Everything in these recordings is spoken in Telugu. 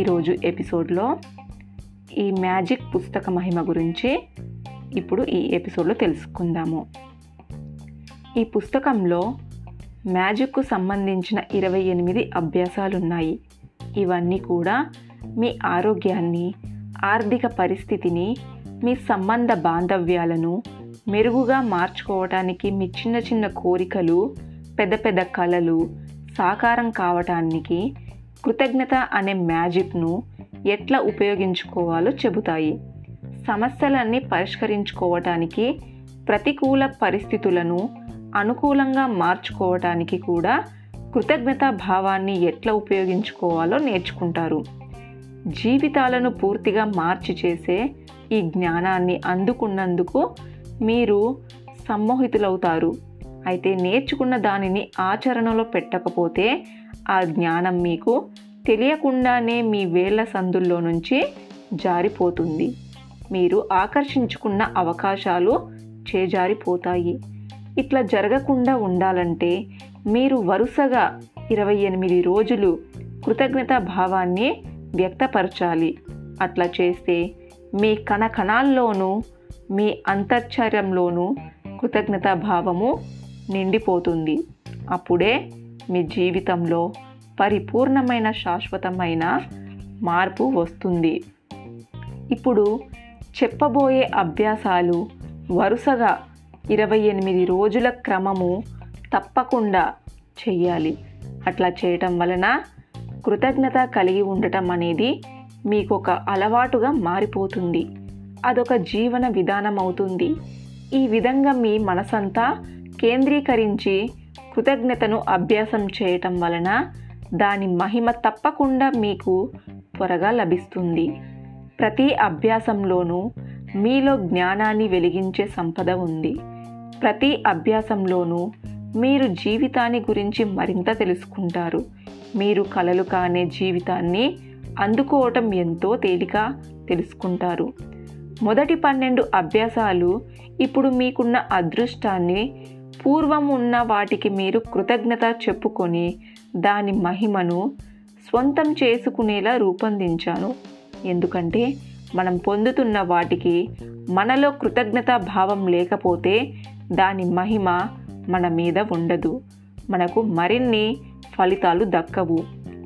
ఈరోజు ఎపిసోడ్లో ఈ మ్యాజిక్ పుస్తక మహిమ గురించి ఇప్పుడు ఈ ఎపిసోడ్లో తెలుసుకుందాము. ఈ పుస్తకంలో మ్యాజిక్కు సంబంధించిన ఇరవై ఎనిమిది అభ్యాసాలు ఉన్నాయి ఇవన్నీ కూడా మీ ఆరోగ్యాన్ని ఆర్థిక పరిస్థితిని మీ సంబంధ బాంధవ్యాలను మెరుగుగా మార్చుకోవటానికి మీ చిన్న చిన్న కోరికలు పెద్ద పెద్ద కళలు సాకారం కావటానికి కృతజ్ఞత అనే మ్యాజిక్ను ఎట్లా ఉపయోగించుకోవాలో చెబుతాయి. సమస్యలన్నీ పరిష్కరించుకోవటానికి ప్రతికూల పరిస్థితులను అనుకూలంగా మార్చుకోవటానికి కూడా కృతజ్ఞతా భావాన్ని ఎట్లా ఉపయోగించుకోవాలో నేర్చుకుంటారు. జీవితాలను పూర్తిగా మార్చి చేసే ఈ జ్ఞానాన్ని అందుకున్నందుకు మీరు సమ్మోహితులవుతారు. అయితే నేర్చుకున్న దానిని ఆచరణలో పెట్టకపోతే ఆ జ్ఞానం మీకు తెలియకుండానే మీ వేళ్ళ సందుల్లో నుంచి జారిపోతుంది. మీరు ఆకర్షించుకున్న అవకాశాలు చేజారిపోతాయి. ఇట్లా జరగకుండా ఉండాలంటే మీరు వరుసగా ఇరవై ఎనిమిది రోజులు కృతజ్ఞతా భావాన్ని వ్యక్తపరచాలి. అట్లా చేస్తే మీ కణ కణాల్లోనూ మీ అంతర్చర్యంలోనూ కృతజ్ఞతా భావము నిండిపోతుంది. అప్పుడే మీ జీవితంలో పరిపూర్ణమైన శాశ్వతమైన మార్పు వస్తుంది. ఇప్పుడు చెప్పబోయే అభ్యాసాలు వరుసగా ఇరవై ఎనిమిది రోజుల క్రమము తప్పకుండా చెయ్యాలి. అట్లా చేయటం వలన కృతజ్ఞత కలిగి ఉండటం అనేది మీకు ఒక అలవాటుగా మారిపోతుంది. అదొక జీవన విధానం అవుతుంది ఈ విధంగా మీ మనసంతా కేంద్రీకరించి కృతజ్ఞతను అభ్యాసం చేయటం వలన దాని మహిమ తప్పకుండా మీకు త్వరగా లభిస్తుంది. ప్రతి అభ్యాసంలోనూ మీలో జ్ఞానాన్ని వెలిగించే సంపద ఉంది. ప్రతి అభ్యాసంలోనూ మీరు జీవితాన్ని గురించి మరింత తెలుసుకుంటారు. మీరు కలలు కానే జీవితాన్ని అందుకోవటం ఎంతో తేలిక తెలుసుకుంటారు. మొదటి పన్నెండు అభ్యాసాలు ఇప్పుడు మీకున్న అదృష్టాన్ని పూర్వం ఉన్న వాటికి మీరు కృతజ్ఞత చెప్పుకొని దాని మహిమను స్వంతం చేసుకునేలా రూపొందించాను. ఎందుకంటే మనం పొందుతున్న వాటికి మనలో కృతజ్ఞతా భావం లేకపోతే దాని మహిమ మన మీద ఉండదు. మనకు మరిన్ని ఫలితాలు దక్కవు.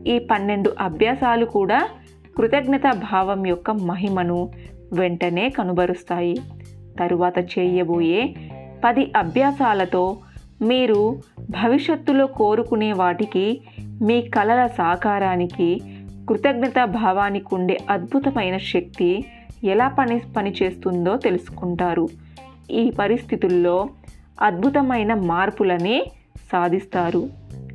ఈ పన్నెండు అభ్యాసాలు కూడా కృతజ్ఞతా భావం యొక్క మహిమను వెంటనే కనుబరుస్తాయి. తరువాత చేయబోయే పది అభ్యాసాలతో మీరు భవిష్యత్తులో కోరుకునే వాటికి మీ కలల సాకారానికి కృతజ్ఞతా భావానికి ఉండే అద్భుతమైన శక్తి ఎలా పని పనిచేస్తుందో తెలుసుకుంటారు. ఈ పరిస్థితుల్లో అద్భుతమైన మార్పులని సాధిస్తారు.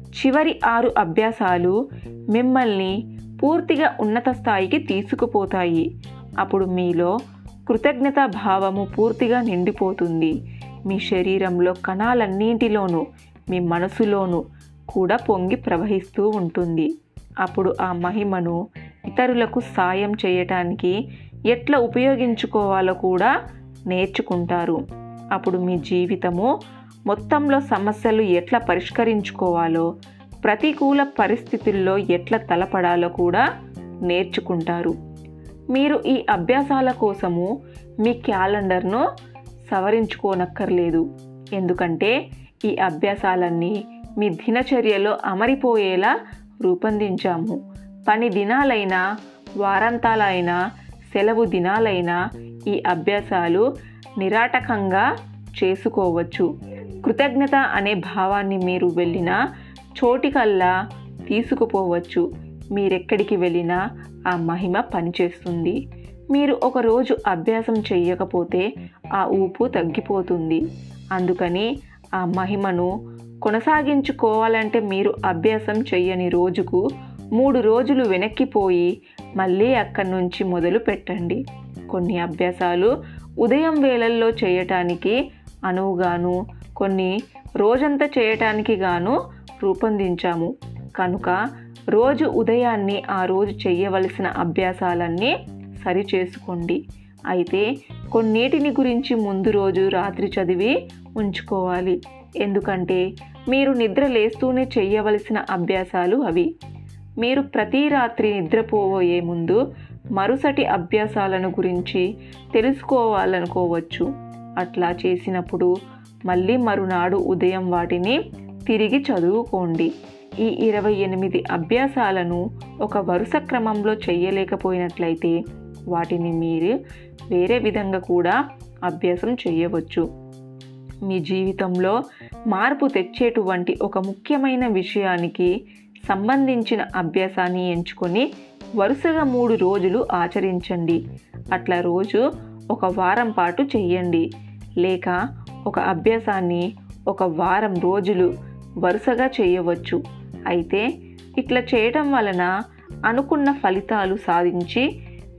చివరి ఆరు అభ్యాసాలు మిమ్మల్ని పూర్తిగా ఉన్నత స్థాయికి తీసుకుపోతాయి. అప్పుడు మీలో కృతజ్ఞతా భావము పూర్తిగా నిండిపోతుంది. మీ శరీరంలో కణాలన్నింటిలోనూ మీ మనసులోనూ కూడా పొంగి ప్రవహిస్తూ ఉంటుంది. అప్పుడు ఆ మహిమను ఇతరులకు సాయం చేయటానికి ఎట్లా ఉపయోగించుకోవాలో కూడా నేర్చుకుంటారు. అప్పుడు మీ జీవితము మొత్తంలో సమస్యలు ఎట్లా పరిష్కరించుకోవాలో ప్రతికూల పరిస్థితుల్లో ఎట్లా తలపడాలో కూడా నేర్చుకుంటారు. మీరు ఈ అభ్యాసాల కోసము మీ క్యాలెండర్ను సవరించుకోనక్కర్లేదు. ఎందుకంటే ఈ అభ్యాసాలన్నీ మీ దినచర్యలో అమరిపోయేలా రూపొందించాము. పని దినాలైనా వారాంతాలైనా సెలవు దినాలైనా ఈ అభ్యాసాలు నిరాటకంగా చేసుకోవచ్చు. కృతజ్ఞత అనే భావాన్ని మీరు వెళ్ళిన చోటికల్లా తీసుకుపోవచ్చు. మీరెక్కడికి వెళ్ళినా ఆ మహిమ పనిచేస్తుంది. మీరు ఒకరోజు అభ్యాసం చేయకపోతే ఆ ఊపు తగ్గిపోతుంది. అందుకని ఆ మహిమను కొనసాగించుకోవాలంటే మీరు అభ్యాసం చెయ్యని రోజుకు మూడు రోజులు వెనక్కిపోయి మళ్ళీ అక్కడి నుంచి మొదలు పెట్టండి. కొన్ని అభ్యాసాలు ఉదయం వేళల్లో చేయటానికి అనువుగాను కొన్ని రోజంతా చేయటానికి గాను రూపొందించాము. కనుక రోజు ఉదయాన్ని ఆ రోజు చేయవలసిన అభ్యాసాలన్నీ సరి చేసుకోండి. అయితే కొన్నిటిని గురించి ముందు రోజు రాత్రి చదివి ఉంచుకోవాలి. ఎందుకంటే మీరు నిద్ర లేస్తూనే చేయవలసిన అభ్యాసాలు అవి. మీరు ప్రతి రాత్రి నిద్రపోబోయే ముందు మరుసటి అభ్యాసాలను గురించి తెలుసుకోవాలనుకోవచ్చు. అట్లా చేసినప్పుడు మళ్ళీ మరునాడు ఉదయం వాటిని తిరిగి చదువుకోండి. ఈ ఇరవై ఎనిమిది అభ్యాసాలను ఒక వరుస క్రమంలో చేయలేకపోయినట్లయితే వాటిని మీరు వేరే విధంగా కూడా అభ్యాసం చేయవచ్చు. మీ జీవితంలో మార్పు తెచ్చేటువంటి ఒక ముఖ్యమైన విషయానికి సంబంధించిన అభ్యాసాన్ని ఎంచుకొని వరుసగా మూడు రోజులు ఆచరించండి. అట్లా రోజు ఒక వారం పాటు చెయ్యండి. లేక ఒక అభ్యాసాన్ని ఒక వారం రోజులు వరుసగా చేయవచ్చు. అయితే ఇట్లా చేయటం వలన అనుకున్న ఫలితాలు సాధించి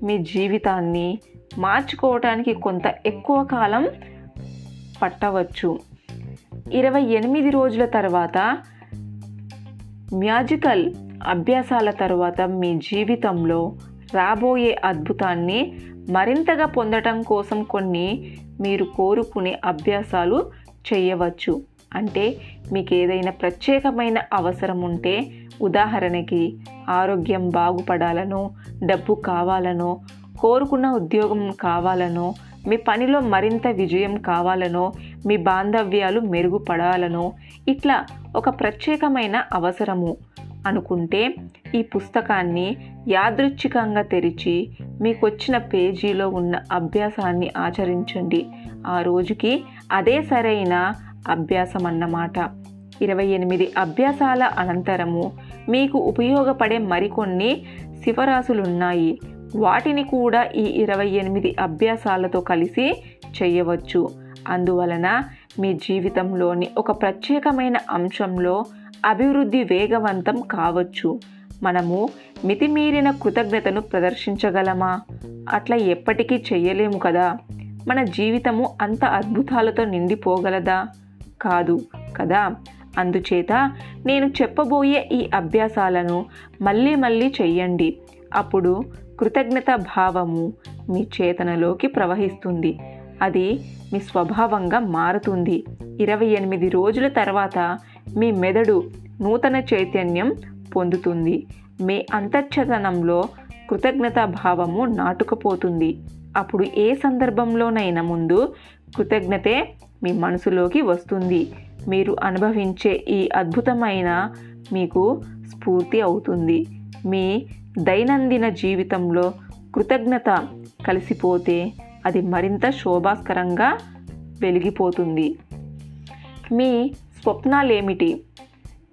మీ జీవితాన్ని మార్చుకోవటానికి కొంత ఎక్కువ కాలం పట్టవచ్చు. ఇరవై ఎనిమిది రోజుల తర్వాత మ్యాజికల్ అభ్యాసాల తర్వాత మీ జీవితంలో రాబోయే అద్భుతాన్ని మరింతగా పొందటం కోసం కొన్ని మీరు కోరుకునే అభ్యాసాలు చేయవచ్చు. అంటే మీకు ఏదైనా ప్రత్యేకమైన అవసరం ఉంటే ఉదాహరణకి ఆరోగ్యం బాగుపడాలనో డబ్బు కావాలనో కోరుకున్న ఉద్యోగం కావాలనో మీ పనిలో మరింత విజయం కావాలనో మీ బాంధవ్యాలు మెరుగుపడాలనో ఇట్లా ఒక ప్రత్యేకమైన అవసరము అనుకుంటే ఈ పుస్తకాన్ని యాదృచ్ఛికంగా తెరిచి మీకు వచ్చిన పేజీలో ఉన్న అభ్యాసాన్ని ఆచరించండి. ఆ రోజుకి అదే సరైన అభ్యాసం అన్నమాట ఇరవై ఎనిమిది అభ్యాసాల అనంతరము మీకు ఉపయోగపడే మరికొన్ని శివరాశులున్నాయి వాటిని కూడా ఈ ఇరవై ఎనిమిది అభ్యాసాలతో కలిసి చేయవచ్చు. అందువలన మీ జీవితంలోని ఒక ప్రత్యేకమైన అంశంలో అభివృద్ధి వేగవంతం కావచ్చు. మనము మితిమీరిన కృతజ్ఞతను ప్రదర్శించగలమా? అట్లా ఎప్పటికీ చెయ్యలేము కదా. మన జీవితము అంత అద్భుతాలతో నిండిపోగలదా? కాదు కదా. అందుచేత నేను చెప్పబోయే ఈ అభ్యాసాలను మళ్ళీ మళ్ళీ చెయ్యండి. అప్పుడు కృతజ్ఞత భావము మీ చేతనలోకి ప్రవహిస్తుంది. అది మీ స్వభావంగా మారుతుంది. ఇరవై ఎనిమిది రోజుల తర్వాత మీ మెదడు నూతన చైతన్యం పొందుతుంది. మీ అంతర్చతనంలో కృతజ్ఞతా భావము నాటుకుపోతుంది. అప్పుడు ఏ సందర్భంలోనైనా ముందు కృతజ్ఞతే మీ మనసులోకి వస్తుంది. మీరు అనుభవించే ఈ అద్భుతమైన మీకు స్ఫూర్తి అవుతుంది. మీ దైనందిన జీవితంలో కృతజ్ఞత కలిసిపోతే అది మరింత శోభాస్కరంగా వెలిగిపోతుంది. మీ స్వప్నాలేమిటి?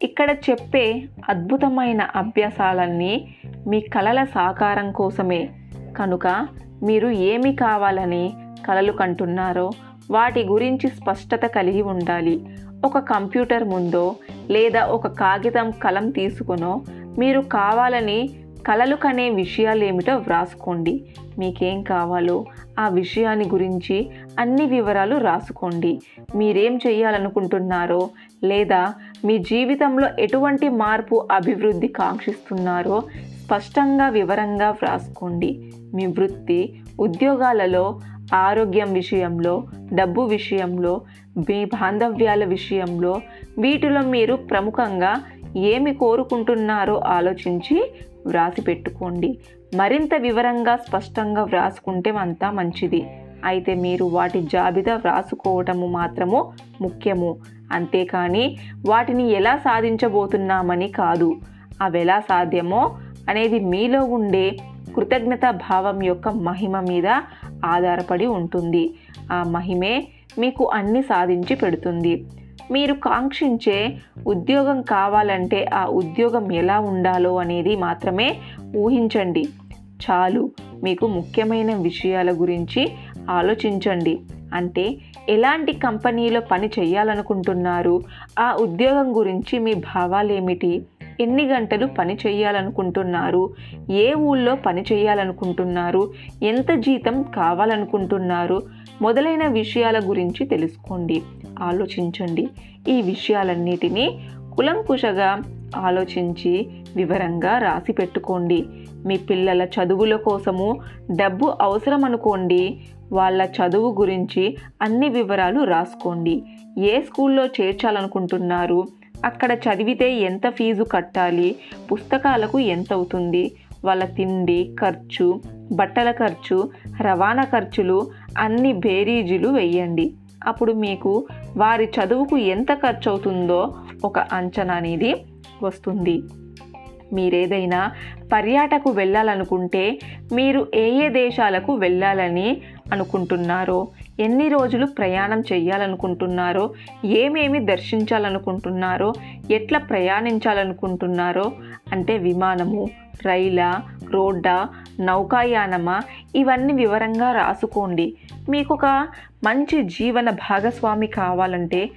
ఇక్కడ చెప్పే అద్భుతమైన అభ్యాసాలన్నీ మీ కలల సాకారం కోసమే. కనుక మీరు ఏమి కావాలని కలలు కంటున్నారో వాటి గురించి స్పష్టత కలిగి ఉండాలి. ఒక కంప్యూటర్ ముందో లేదా ఒక కాగితం కలం తీసుకునో మీరు కావాలని కలలు కనే విషయాలు ఏమిటో వ్రాసుకోండి. మీకేం కావాలో ఆ విషయాన్ని గురించి అన్ని వివరాలు రాసుకోండి. మీరేం చేయాలనుకుంటున్నారో లేదా మీ జీవితంలో ఎటువంటి మార్పు అభివృద్ధి కాంక్షిస్తున్నారో స్పష్టంగా వివరంగా వ్రాసుకోండి. మీ వృత్తి ఉద్యోగాలలో ఆరోగ్యం విషయంలో డబ్బు విషయంలో మీ బాంధవ్యాల విషయంలో వీటిలో మీరు ప్రముఖంగా ఏమి కోరుకుంటున్నారో ఆలోచించి వ్రాసి పెట్టుకోండి. మరింత వివరంగా స్పష్టంగా వ్రాసుకుంటే అంతా మంచిది. అయితే మీరు వాటి జాబితా వ్రాసుకోవటము మాత్రము ముఖ్యము. అంతేకాని వాటిని ఎలా సాధించబోతున్నామని కాదు. అవి ఎలా సాధ్యమో అనేది మీలో ఉండే కృతజ్ఞత భావం యొక్క మహిమ మీద ఆధారపడి ఉంటుంది. ఆ మహిమే మీకు అన్ని సాధించి పెడుతుంది. మీరు కాంక్షించే ఉద్యోగం కావాలంటే ఆ ఉద్యోగం ఎలా ఉండాలో అనేది మాత్రమే ఊహించండి. చాలు మీకు ముఖ్యమైన విషయాల గురించి ఆలోచించండి. అంటే ఎలాంటి కంపెనీలో పని చేయాలనుకుంటున్నారు? ఆ ఉద్యోగం గురించి మీ భావాలేమిటి? ఎన్ని గంటలు పని చేయాలనుకుంటున్నారు? ఏ ఊళ్ళో పని చేయాలనుకుంటున్నారు? ఎంత జీతం కావాలనుకుంటున్నారు? మొదలైన విషయాల గురించి తెలుసుకోండి. ఆలోచించండి. ఈ విషయాలన్నిటినీ కులంకుశగా ఆలోచించి వివరంగా రాసి పెట్టుకోండి. మీ పిల్లల చదువుల కోసము డబ్బు అవసరం అనుకోండి వాళ్ళ చదువు గురించి అన్ని వివరాలు రాసుకోండి. ఏ స్కూల్లో చేర్చాలనుకుంటున్నారు? అక్కడ చదివితే ఎంత ఫీజు కట్టాలి? పుస్తకాలకు ఎంత అవుతుంది వాళ్ళ తిండి ఖర్చు బట్టల ఖర్చు రవాణా ఖర్చులు అన్ని బేరీజులు వెయ్యండి. అప్పుడు మీకు వారి చదువుకు ఎంత ఖర్చు అవుతుందో ఒక అంచనా అనేది వస్తుంది. మీరేదైనా పర్యాటకు వెళ్ళాలనుకుంటే మీరు ఏ ఏ దేశాలకు వెళ్ళాలని అనుకుంటున్నారో ఎన్ని రోజులు ప్రయాణం చేయాలనుకుంటున్నారో ఏమేమి దర్శించాలనుకుంటున్నారో ఎట్లా ప్రయాణించాలనుకుంటున్నారో అంటే విమానము రైలా రోడ్డా నౌకాయానమా ఇవన్నీ వివరంగా రాసుకోండి. మీకు ఒక మంచి జీవన భాగస్వామి కావాలంటే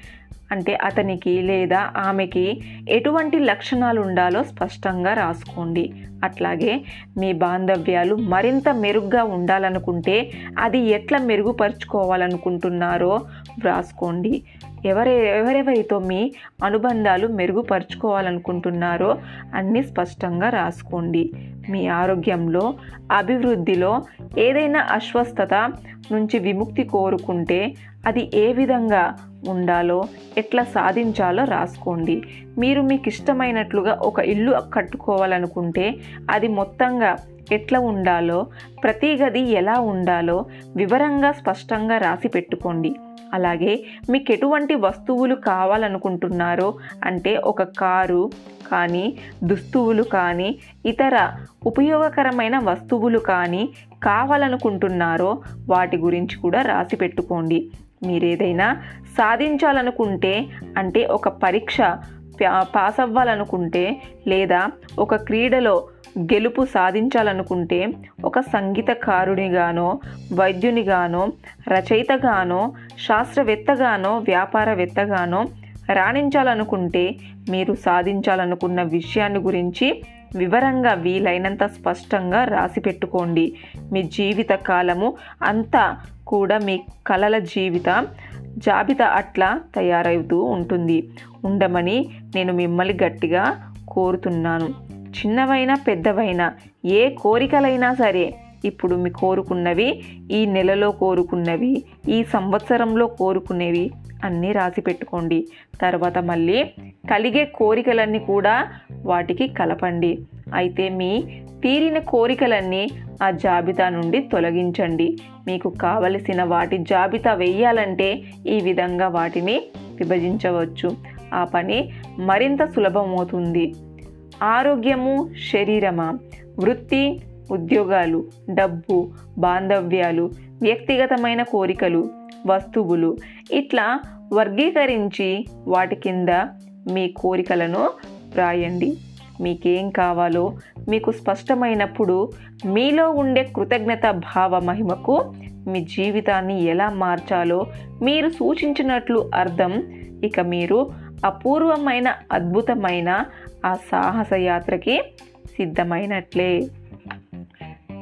అంటే అతనికి లేదా ఆమెకి ఎటువంటి లక్షణాలు ఉండాలో స్పష్టంగా రాసుకోండి. అట్లాగే మీ బాంధవ్యాలు మరింత మెరుగ్గా ఉండాలనుకుంటే అది ఎట్లా మెరుగుపరుచుకోవాలనుకుంటున్నారో వ్రాసుకోండి. ఎవరె ఎవరెవరితో మీ అనుబంధాలు మెరుగుపరుచుకోవాలనుకుంటున్నారో అన్నీ స్పష్టంగా రాసుకోండి. మీ ఆరోగ్యంలో అభివృద్ధిలో ఏదైనా అస్వస్థత నుంచి విముక్తి కోరుకుంటే అది ఏ విధంగా ఉండాలో ఎట్లా సాధించాలో రాసుకోండి. మీరు మీకు ఇష్టమైనట్లుగా ఒక ఇల్లు కట్టుకోవాలనుకుంటే అది మొత్తంగా ఎట్లా ఉండాలో ప్రతి గది ఎలా ఉండాలో వివరంగా స్పష్టంగా రాసి పెట్టుకోండి. అలాగే మీకు ఎటువంటి వస్తువులు కావాలనుకుంటున్నారో అంటే ఒక కారు కానీ దుస్తువులు కానీ ఇతర ఉపయోగకరమైన వస్తువులు కానీ కావాలనుకుంటున్నారో వాటి గురించి కూడా రాసి పెట్టుకోండి. మీరేదైనా సాధించాలనుకుంటే అంటే ఒక పరీక్ష పాస్ అవ్వాలనుకుంటే లేదా ఒక క్రీడలో గెలుపు సాధించాలనుకుంటే ఒక సంగీతకారునిగానో వైద్యునిగానో రచయితగానో శాస్త్రవేత్తగానో వ్యాపారవేత్తగానో రాణించాలనుకుంటే మీరు సాధించాలనుకున్న విషయాన్ని గురించి వివరంగా వీలైనంత స్పష్టంగా రాసి పెట్టుకోండి మీ జీవిత కాలము అంతా కూడా మీ కలల జీవిత జాబితా అట్లా తయారవుతూ ఉంటుంది. ఉండమని నేను మిమ్మల్ని గట్టిగా కోరుతున్నాను. చిన్నవైనా పెద్దవైనా ఏ కోరికలైనా సరే ఇప్పుడు మీ కోరుకున్నవి ఈ నెలలో కోరుకున్నవి ఈ సంవత్సరంలో కోరుకునేవి అన్నీ రాసి పెట్టుకోండి. తర్వాత మళ్ళీ కలిగే కోరికలన్నీ కూడా వాటికి కలపండి. అయితే మీ తీరిన కోరికలన్నీ ఆ జాబితా నుండి తొలగించండి. మీకు కావలసిన వాటి జాబితా వేయాలంటే ఈ విధంగా వాటిని విభజించవచ్చు. ఆ పని మరింత సులభమవుతుంది. ఆరోగ్యము శరీరమా? వృత్తి ఉద్యోగాలు డబ్బు బాంధవ్యాలు వ్యక్తిగతమైన కోరికలు వస్తువులు. ఇట్లా వర్గీకరించి వాటి కింద మీ కోరికలను వ్రాయండి మీకేం కావాలో మీకు స్పష్టమైనప్పుడు మీలో ఉండే కృతజ్ఞత భావ మహిమకు మీ జీవితాన్ని ఎలా మార్చాలో మీరు సూచించినట్లు అర్థం. ఇక మీరు అపూర్వమైన అద్భుతమైన ఆ సాహస యాత్రకి సిద్ధమైనట్లే.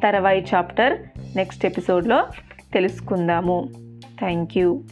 తర్వాయి చాప్టర్ నెక్స్ట్ ఎపిసోడ్లో తెలుసుకుందాము. Thank you.